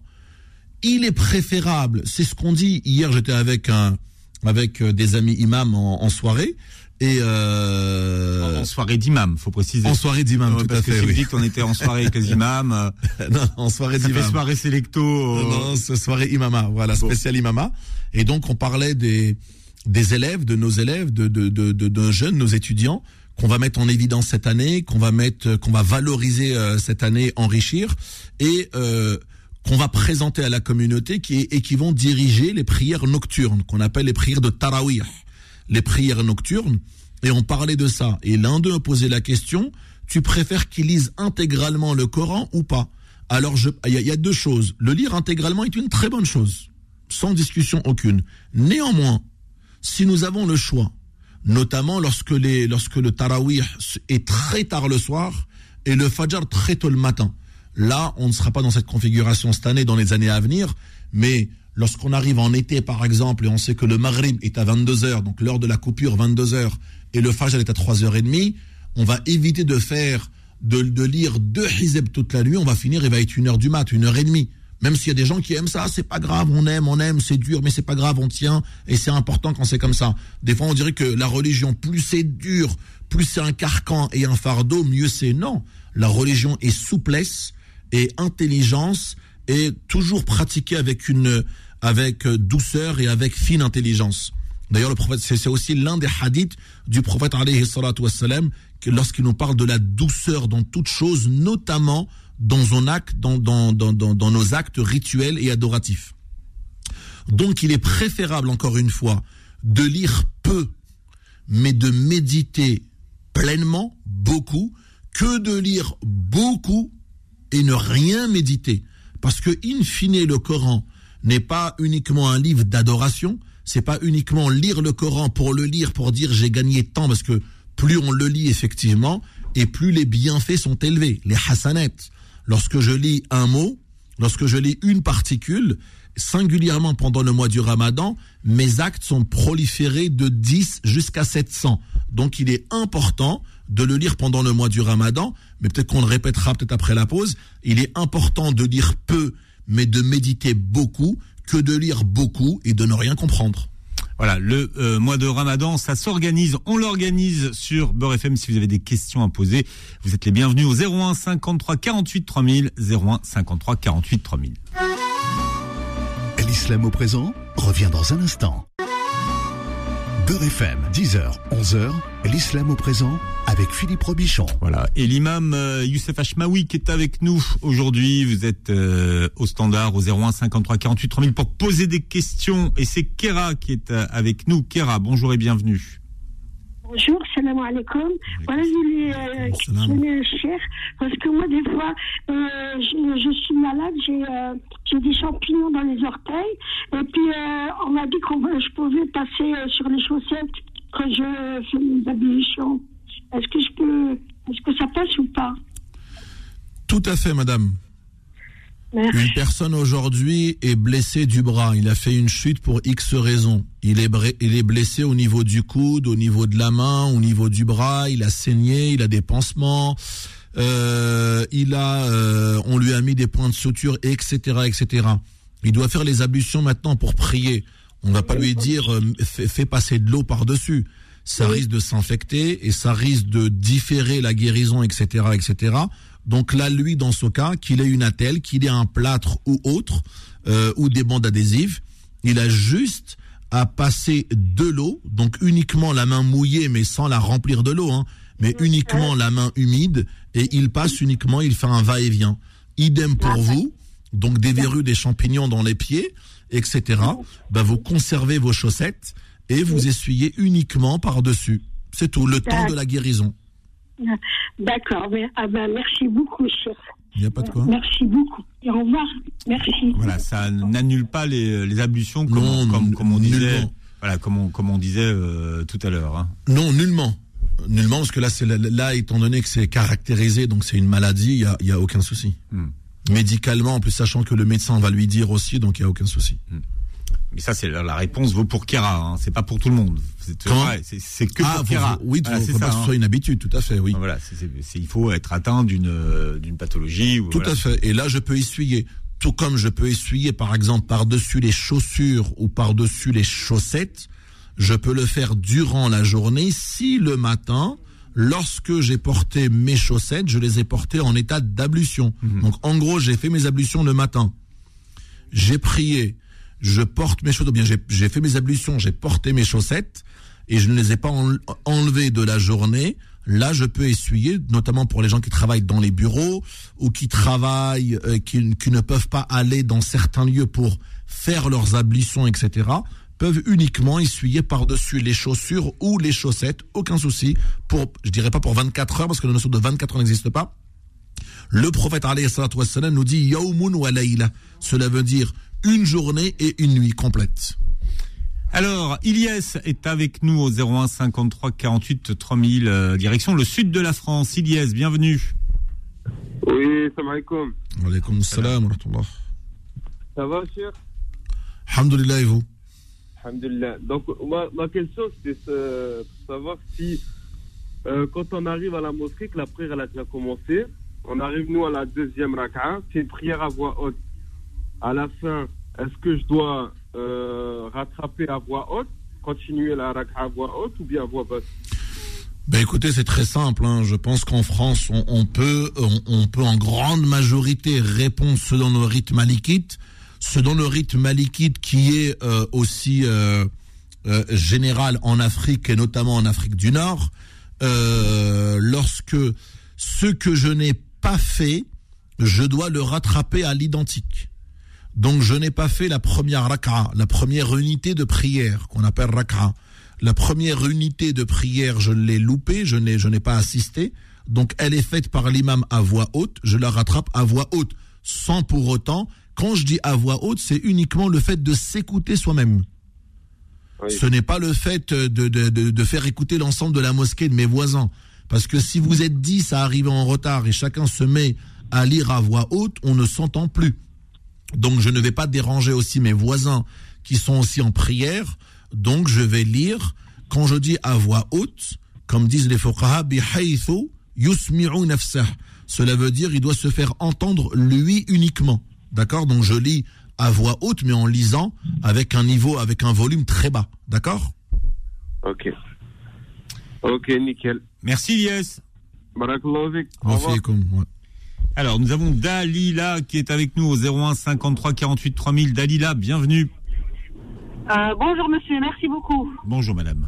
il est préférable, c'est ce qu'on dit. Hier, j'étais avec un avec euh, des amis imams en soirée et euh... en soirée d'imam, faut préciser. En soirée d'imam, tout à fait. Parce que oui. qu'on était en soirée avec les imams. non, en soirée d'imam. Soirée sélecto. Non, non soirée imama, voilà, spécial imama. Et donc on parlait des des élèves, de nos élèves, de de de, de, jeunes, nos étudiants qu'on va mettre en évidence cette année, qu'on va mettre, qu'on va valoriser euh, cette année, enrichir et euh, qu'on va présenter à la communauté qui et qui vont diriger les prières nocturnes qu'on appelle les prières de tarawih les prières nocturnes, et on parlait de ça. Et l'un d'eux a posé la question, tu préfères qu'ils lisent intégralement le Coran ou pas? Alors, il y, a deux choses. Le lire intégralement est une très bonne chose, sans discussion aucune. Néanmoins, si nous avons le choix, notamment lorsque, les, lorsque le tarawih est très tard le soir et le fajr très tôt le matin, là, on ne sera pas dans cette configuration cette année, dans les années à venir, mais lorsqu'on arrive en été, par exemple, et on sait que le Maghrib est à 22h, donc l'heure de la coupure 22h, et le Fajr est à 3h30, on va éviter de faire, de, lire deux hizeb toute la nuit, on va finir, il va être une heure du mat, une heure et demie. Même s'il y a des gens qui aiment ça, c'est pas grave, on aime, on aime, c'est dur, mais c'est pas grave, on tient, et c'est important quand c'est comme ça. Des fois, on dirait que la religion, plus c'est dur, plus c'est un carcan et un fardeau, mieux c'est. Non. La religion est souplesse et intelligence et toujours pratiquée avec une, avec euh, douceur et avec fine intelligence. D'ailleurs, le prophète, c'est aussi l'un des hadiths du prophète alayhi salatu wassalam, lorsqu'il nous parle de la douceur dans toute chose, notamment dans, nos actes rituels et adoratifs. Donc, il est préférable, encore une fois, de lire peu, mais de méditer pleinement, beaucoup, que de lire beaucoup et ne rien méditer. Parce que, in fine, le Coran, n'est pas uniquement un livre d'adoration, c'est pas uniquement lire le Coran pour le lire, pour dire j'ai gagné tant, parce que plus on le lit effectivement, et plus les bienfaits sont élevés, les hasanets. Lorsque je lis un mot, lorsque je lis une particule, singulièrement pendant le mois du ramadan, mes actes sont proliférés de 10 jusqu'à 700. Donc il est important de le lire pendant le mois du ramadan, mais peut-être qu'on le répétera peut-être après la pause, il est important de lire peu mais de méditer beaucoup que de lire beaucoup et de ne rien comprendre. Voilà, le euh, mois de Ramadan, ça s'organise, on l'organise sur Beurre FM. Si vous avez des questions à poser, vous êtes les bienvenus au 01 53 48 3000, 01 53 48 3000. L'islam au présent revient dans un instant. Beurre FM, 10h, 11h, l'islam au présent avec Philippe Robichon. Voilà, et l'imam euh, Youssef Hachmaoui qui est avec nous aujourd'hui. Vous êtes euh, au standard au 01 53 48 3000 pour poser des questions. Et c'est Kera qui est euh, avec nous. Kera, bonjour et bienvenue. Bonjour, salam alaikum. Voilà, je voulais euh, questionner le cher, parce que moi, des fois, euh, je, je suis malade, j'ai euh, j'ai des champignons dans les orteils, et puis euh, on m'a dit que je pouvais passer sur les chaussettes quand je fais mes ablutions. Est-ce que je peux, est-ce que ça passe ou pas? Tout à fait, madame. Une personne aujourd'hui est blessée du bras. Il a fait une chute pour X raisons. Il est, il est blessé au niveau du coude, au niveau de la main, au niveau du bras. Il a saigné, il a des pansements. Euh, il a, euh, on lui a mis des points de suture, etc., etc. Il doit faire les ablutions maintenant pour prier. On va pas lui dire euh, fais, fais passer de l'eau par dessus. Ça risque de s'infecter et ça risque de différer la guérison, etc., etc. Donc là, lui, dans ce cas, qu'il ait une attelle, qu'il ait un plâtre ou autre, euh, ou des bandes adhésives, il a juste à passer de l'eau, donc uniquement la main mouillée, mais sans la remplir de l'eau, hein, mais uniquement la main humide, et il passe uniquement, il fait un va-et-vient. Idem pour vous, donc des verrues, des champignons dans les pieds, etc. Ben, vous conservez vos chaussettes et vous essuyez uniquement par-dessus. C'est tout, le temps de la guérison. D'accord, mais- ah ben, merci beaucoup, cher. Il n'y a pas de quoi. Merci beaucoup. Et au revoir. Merci. Voilà, ça n'annule pas les, les ablutions comme, Non, comme, comme on disait. nullement. Voilà, comme on, comme on disait euh, tout à l'heure. hein. Non, nullement. Nullement, parce que là, c'est là, étant donné que c'est caractérisé, donc c'est une maladie, il n'y a, il y a aucun souci. Hmm. Médicalement, en plus, sachant que le médecin va lui dire aussi, donc il n'y a aucun souci. Mais ça, c'est la, la réponse vaut pour Kera. Hein. C'est pas pour tout le monde. C'est que ah, pour Kera. vous- oui, Voilà, il c'est ça, pas que ce hein. soit une habitude, tout à fait, oui. Voilà, c'est- c'est- c'est- il faut être atteint d'une euh, d'une pathologie. Ou, Tout voilà. à fait. Et là, je peux essuyer. Tout comme je peux essuyer, par exemple, par-dessus les chaussures ou par-dessus les chaussettes, je peux le faire durant la journée si le matin, lorsque j'ai porté mes chaussettes, je les ai portées en état d'ablution. Donc, en gros, j'ai fait mes ablutions le matin. J'ai prié, je porte mes chaussettes, ou bien j'ai fait mes ablutions, j'ai porté mes chaussettes et je ne les ai pas en- enlevées de la journée. Là, je peux essuyer, notamment pour les gens qui travaillent dans les bureaux ou qui travaillent, euh, qui, ne peuvent pas aller dans certains lieux pour faire leurs ablutions, etc. peuvent uniquement essuyer par-dessus les chaussures ou les chaussettes, aucun souci. Pour, je dirais pas pour 24 heures parce que la notion de 24 heures n'existe pas. Le prophète wassalam, nous dit Yawmun wa layla. Cela veut dire une journée et une nuit complète. Alors, Ilyes est avec nous au 01 53 48 3000, euh, direction le sud de la France. Ilyes, bienvenue. Oui, salam alaikum. Wa alaykum salam wa rahmatullah. Ça va, cher? Alhamdulillah et vous? Alhamdulillah. Donc, ma, ma question, c'était euh, pour savoir si, euh, quand on arrive à la mosquée, que la prière elle a déjà commencé, on arrive, nous, à la deuxième raka'a, c'est une prière à voix haute. À la fin, est-ce que je dois euh, rattraper à voix haute, continuer la raka'a à voix haute ou bien à voix basse? Ben écoutez, c'est très simple. hein. Je pense qu'en France, on, peut, on, peut en grande majorité répondre selon le rythme malikite, selon le rythme malikite qui est euh, aussi euh, général en Afrique et notamment en Afrique du Nord. Lorsque ce que je n'ai pas fait, je dois le rattraper à l'identique. Donc je n'ai pas fait la première raka'a, la première unité de prière qu'on appelle raka'a. La première unité de prière, je l'ai loupée, je n'ai, je n'ai pas assisté. Donc elle est faite par l'imam à voix haute, je la rattrape à voix haute, sans pour autant, quand je dis à voix haute, c'est uniquement le fait de s'écouter soi-même. Oui. Ce n'est pas le fait de, de, de, de faire écouter l'ensemble de la mosquée de mes voisins. Parce que si vous êtes 10 à arriver en retard et chacun se met à lire à voix haute, on ne s'entend plus. Donc je ne vais pas déranger aussi mes voisins qui sont aussi en prière. Donc je vais lire, quand je dis à voix haute, comme disent les fuqaha, yusmi'u nafsah. Cela veut dire il doit se faire entendre lui uniquement. D'accord? Donc je lis à voix haute, mais en lisant avec un niveau, avec un volume très bas. D'accord? Ok. Ok, nickel. Merci Lies. Barakallahu Alors, nous avons Dalila qui est avec nous au 01 53 48 3000. Dalila, bienvenue. Euh, bonjour monsieur, merci beaucoup. Bonjour madame.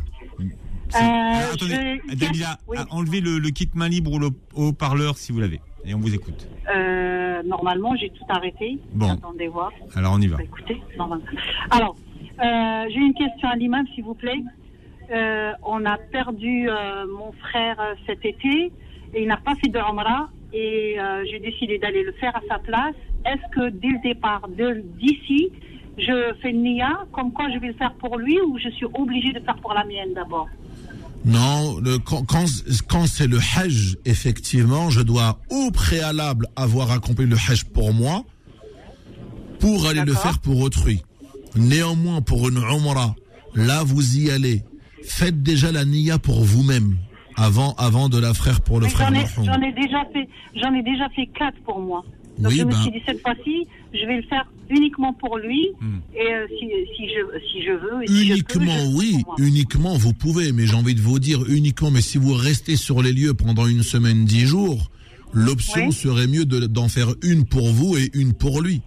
Euh, attendez, je- Dalila, Oui. enlevez le, le kit main libre ou le haut-parleur si vous l'avez. Et on vous écoute. Euh, normalement, j'ai tout arrêté. Bon. Attendez voir. Alors on y va. Écoutez, normalement. Alors, euh, j'ai une question à l'imam, s'il vous plaît. Euh, on a perdu euh, mon frère euh, cet été et il n'a pas fait de Umrah et j'ai décidé d'aller le faire à sa place. Est-ce que dès le départ d'ici, je fais une nia comme quoi je vais le faire pour lui ou je suis obligée de faire pour la mienne d'abord? Non, le- quand, c'est le Hajj, effectivement, je dois au préalable avoir accompli le Hajj pour moi pour aller le faire pour autrui. Néanmoins, pour une Umrah, là vous y allez. Faites déjà la niya pour vous-même avant, avant de la faire pour le Mais frère J'en ai, marhoum. j'en ai déjà fait, j'en ai déjà fait quatre pour moi. Donc Oui, je me ben- suis dit cette fois-ci, je vais le faire uniquement pour lui. Hmm. Et euh, si, si je, si je veux, et si je peux, Uniquement, je oui, uniquement, vous pouvez, mais j'ai envie de vous dire uniquement, mais si vous restez sur les lieux pendant une semaine, dix jours, l'option Oui. serait mieux de- d'en faire une pour vous et une pour lui.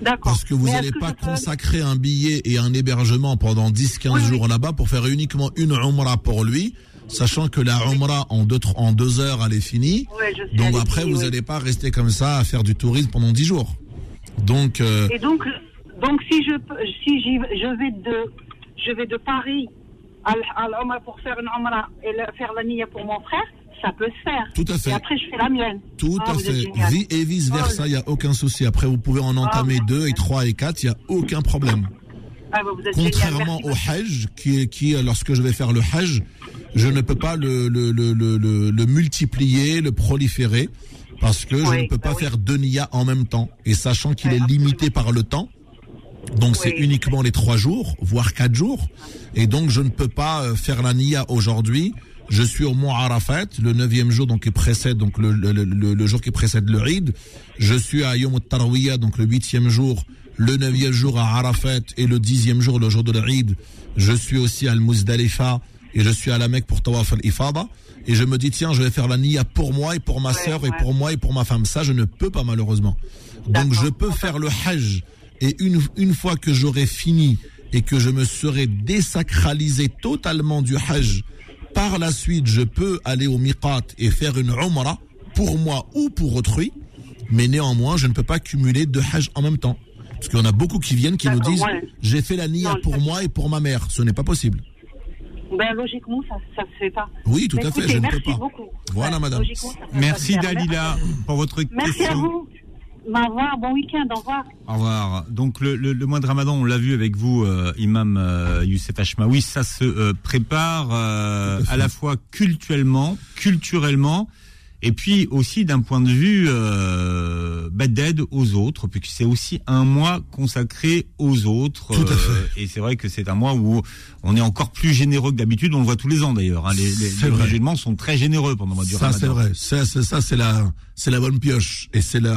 D'accord. Parce que vous n'allez pas consacrer un billet et un hébergement pendant 10-15 Oui, oui. jours là-bas pour faire uniquement une Umrah pour lui, sachant que la Umrah en deux, en deux heures, elle est finie. Donc après, vous n'allez pas rester comme ça à faire du tourisme pendant 10 jours. Donc, euh, Et donc, donc si je si je vais de je vais de Paris à, l'Omra pour faire une Omra et faire la Nia pour mon frère, ça peut se faire. Tout à fait. Et après je fais la mienne. Tout Ah, à fait. génial. Vi- Et vice versa, il n'y a aucun souci. Après, vous pouvez en entamer Ah, deux et trois et quatre, il n'y a aucun problème. Ah, bah, vous êtes génial. Contrairement au Hajj, qui, qui, lorsque je vais faire le Hajj, je ne peux pas le, le, le, le, le- le multiplier, le proliférer, parce que je ne peux bah pas oui. faire deux niyas en même temps. Et sachant qu'il Ouais, est absolument. limité par le temps, donc c'est uniquement les trois jours, voire quatre jours. Et donc je ne peux pas euh, faire la niya aujourd'hui. Je suis au mont Arafat, le neuvième jour donc qui précède donc le, le, le, le jour qui précède le Eid. Je suis à Yom Tarwiya donc le huitième jour, le neuvième jour à Arafat et le dixième jour le jour de l'Eid. Je suis aussi à Al-Muzdalifa et je suis à la Mecque pour Tawaf al-Ifada. Et je me dis tiens je vais faire la niya pour moi et pour ma sœur et ouais. pour moi et pour ma femme. Ça je ne peux pas malheureusement. Donc je peux faire le Hajj et une, une fois que j'aurai fini et que je me serai désacralisé totalement du Hajj, par la suite, je peux aller au Miqat et faire une Umrah pour moi ou pour autrui, mais néanmoins, je ne peux pas cumuler deux Hajj en même temps. Parce qu'il y en a beaucoup qui viennent qui nous disent ouais. j'ai fait la niya pour moi et pour ma mère. Ce n'est pas possible. Ben, logiquement, ça ça se fait pas. Oui, tout Mais à fait, je ne merci peux pas. beaucoup. Voilà, madame. Merci. Dalila pour votre Merci question. à vous. Au revoir, bon week-end, au revoir. Au revoir. Donc le, le, le mois de Ramadan, on l'a vu avec vous, euh, Imam euh, Youssef Hachmaoui, ça se euh, prépare euh, à la fois culturellement, culturellement, et puis aussi d'un point de vue euh, bah, d'aide aux autres, puisque c'est aussi un mois consacré aux autres. Tout à euh, fait. et c'est vrai que c'est un mois où on est encore plus généreux que d'habitude. On le voit tous les ans d'ailleurs. hein. Les, les, les musulmans sont très généreux pendant le mois du Ça, Ramadan. c'est vrai. Ça, c'est ça, c'est la, c'est la bonne pioche. Et c'est la,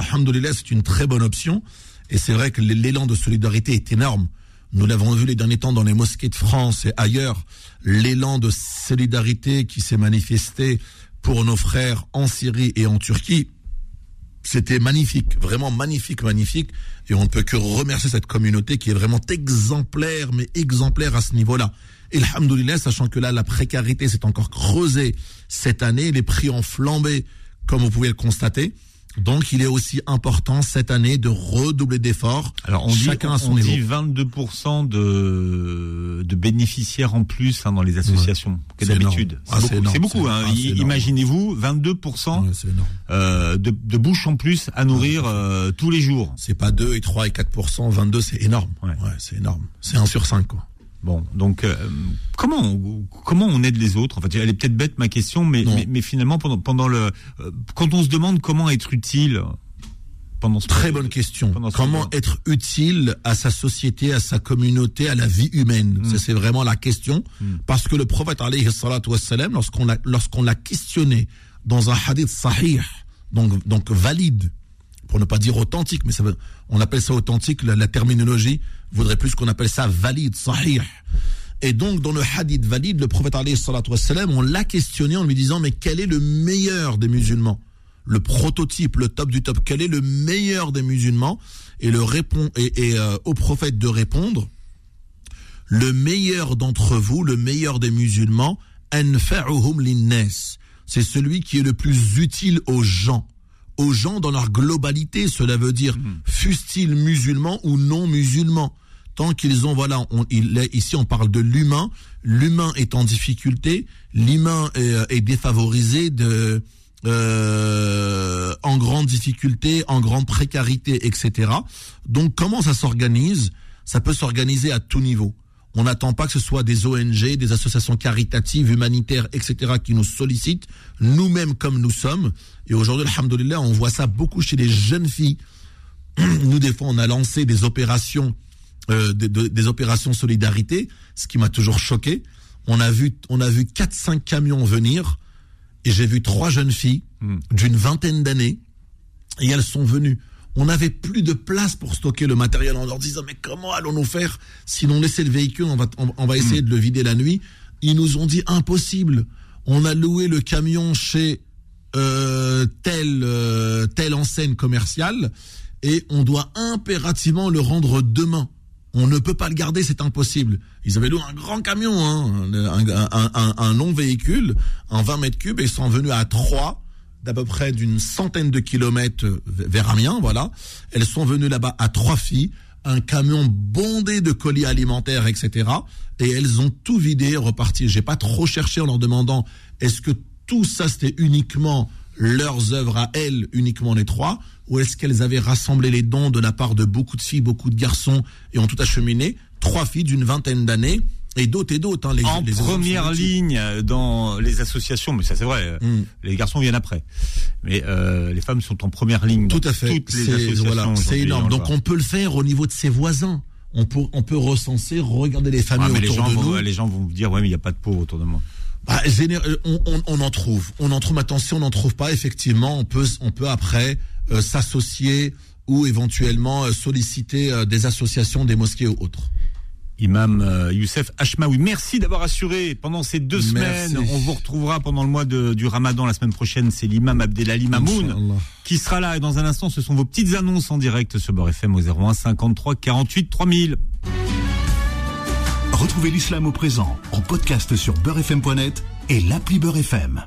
c'est une très bonne option. Et c'est vrai que l'élan de solidarité est énorme. Nous l'avons vu les derniers temps dans les mosquées de France et ailleurs. L'élan de solidarité qui s'est manifesté pour nos frères en Syrie et en Turquie. C'était magnifique, vraiment magnifique, magnifique. Et on ne peut que remercier cette communauté qui est vraiment exemplaire, mais exemplaire à ce niveau-là. Et alhamdoulilah, sachant que là, la précarité s'est encore creusée cette année, les prix ont flambé, comme vous pouvez le constater. Donc, il est aussi important cette année de redoubler d'efforts. Alors on dit, chacun à son on niveau. dit 22% de, de bénéficiaires en plus hein, dans les associations que C'est d'habitude. Ah, C'est beaucoup, beaucoup. hein. ah, I- énorme. Imaginez-vous 22% Ouais, c'est énorme. euh, de, de bouches en plus à nourrir euh, tous les jours. C'est pas 2 et 3 et 4%, 22, c'est énorme. Ouais. Ouais, c'est énorme. C'est 1 sur 5, quoi. Bon, donc euh, comment on, comment on aide les autres? En fait, elle est peut-être bête ma question, mais, mais, mais finalement pendant pendant le euh, quand on se demande comment être utile pendant ce Très bonne question. Comment moment. être utile à sa société, à sa communauté, à la vie humaine? Mm. Ça, c'est vraiment la question. Parce que le prophète, alayhi salatu wassalam, lorsqu'on l'a, lorsqu'on l'a questionné dans un hadith sahih, donc, donc valide, pour ne pas dire authentique, mais ça veut, on appelle ça authentique, la, terminologie voudrait plus qu'on appelle ça valide, sahih. Et donc, dans le hadith valide, le prophète on l'a questionné en lui disant, mais quel est le meilleur des musulmans? Le prototype, le top du top, quel est le meilleur des musulmans? Et, le répond, et, euh, au prophète de répondre, le meilleur d'entre vous, le meilleur des musulmans, c'est celui qui est le plus utile aux gens. Aux gens dans leur globalité, cela veut dire, hmm. fussent-ils musulmans ou non musulmans tant qu'ils ont, voilà, on, il, ici on parle de l'humain, l'humain est en difficulté, l'humain est, euh, défavorisé, de, euh, en grande difficulté, en grande précarité, etc. Donc comment ça s'organise? Ça peut s'organiser à tout niveau. On n'attend pas que ce soit des ONG, des associations caritatives, humanitaires, etc. qui nous sollicitent, nous-mêmes comme nous sommes. Et aujourd'hui, alhamdoulilah, on voit ça beaucoup chez les jeunes filles. Nous, des fois, on a lancé des opérations euh, des, opérations solidarité, ce qui m'a toujours choqué. On a vu, on a vu quatre cinq camions venir et j'ai vu trois jeunes filles hmm. d'une vingtaine d'années et elles sont venues. On n'avait plus de place pour stocker le matériel en leur disant mais comment allons-nous faire si l'on laissait le véhicule on va, on, va essayer hmm. de le vider la nuit. Ils nous ont dit impossible. On a loué le camion chez euh, telle euh, telle enseigne commerciale et on doit impérativement le rendre demain. On ne peut pas le garder, c'est impossible. Ils avaient loué un grand camion, hein, un, long véhicule, en 20 mètres cubes, et ils sont venus à trois, d'à peu près d'une centaine de kilomètres vers Amiens, voilà. Elles sont venues là-bas à trois filles, un camion bondé de colis alimentaires, etc. Et elles ont tout vidé, reparti. J'ai pas trop cherché en leur demandant est-ce que tout ça c'était uniquement leurs œuvres à elles, uniquement les trois, ou est-ce qu'elles avaient rassemblé les dons de la part de beaucoup de filles, beaucoup de garçons et ont tout acheminé? Trois filles d'une vingtaine d'années et d'autres et d'autres. Hein, les, en première ligne dans les associations, mais ça c'est vrai, hmm. les garçons viennent après. Mais euh, les femmes sont en première ligne. Tout à fait. Toutes les associations. c'est énorme. Donc on peut le faire au niveau de ses voisins. On peut, on peut recenser, regarder les familles autour les gens de vont, nous. Les gens vont vous dire, ouais, mais il n'y a pas de pauvres autour de moi. Bah, on, on, on, en trouve. On en trouve. Attention, on n'en trouve pas. Effectivement, on peut, on peut après euh, s'associer ou éventuellement euh, solliciter euh, des associations, des mosquées ou autres. Imam Youssef Hachmaoui, merci d'avoir assuré pendant ces deux semaines. On vous retrouvera pendant le mois de, du Ramadan la semaine prochaine. C'est l'imam Abdelali Mamoun qui sera là. Et dans un instant, ce sont vos petites annonces en direct sur Beurre FM au 01 53 48 3000. Retrouvez l'islam au présent en podcast sur beurrefm.net et l'appli Beurre FM.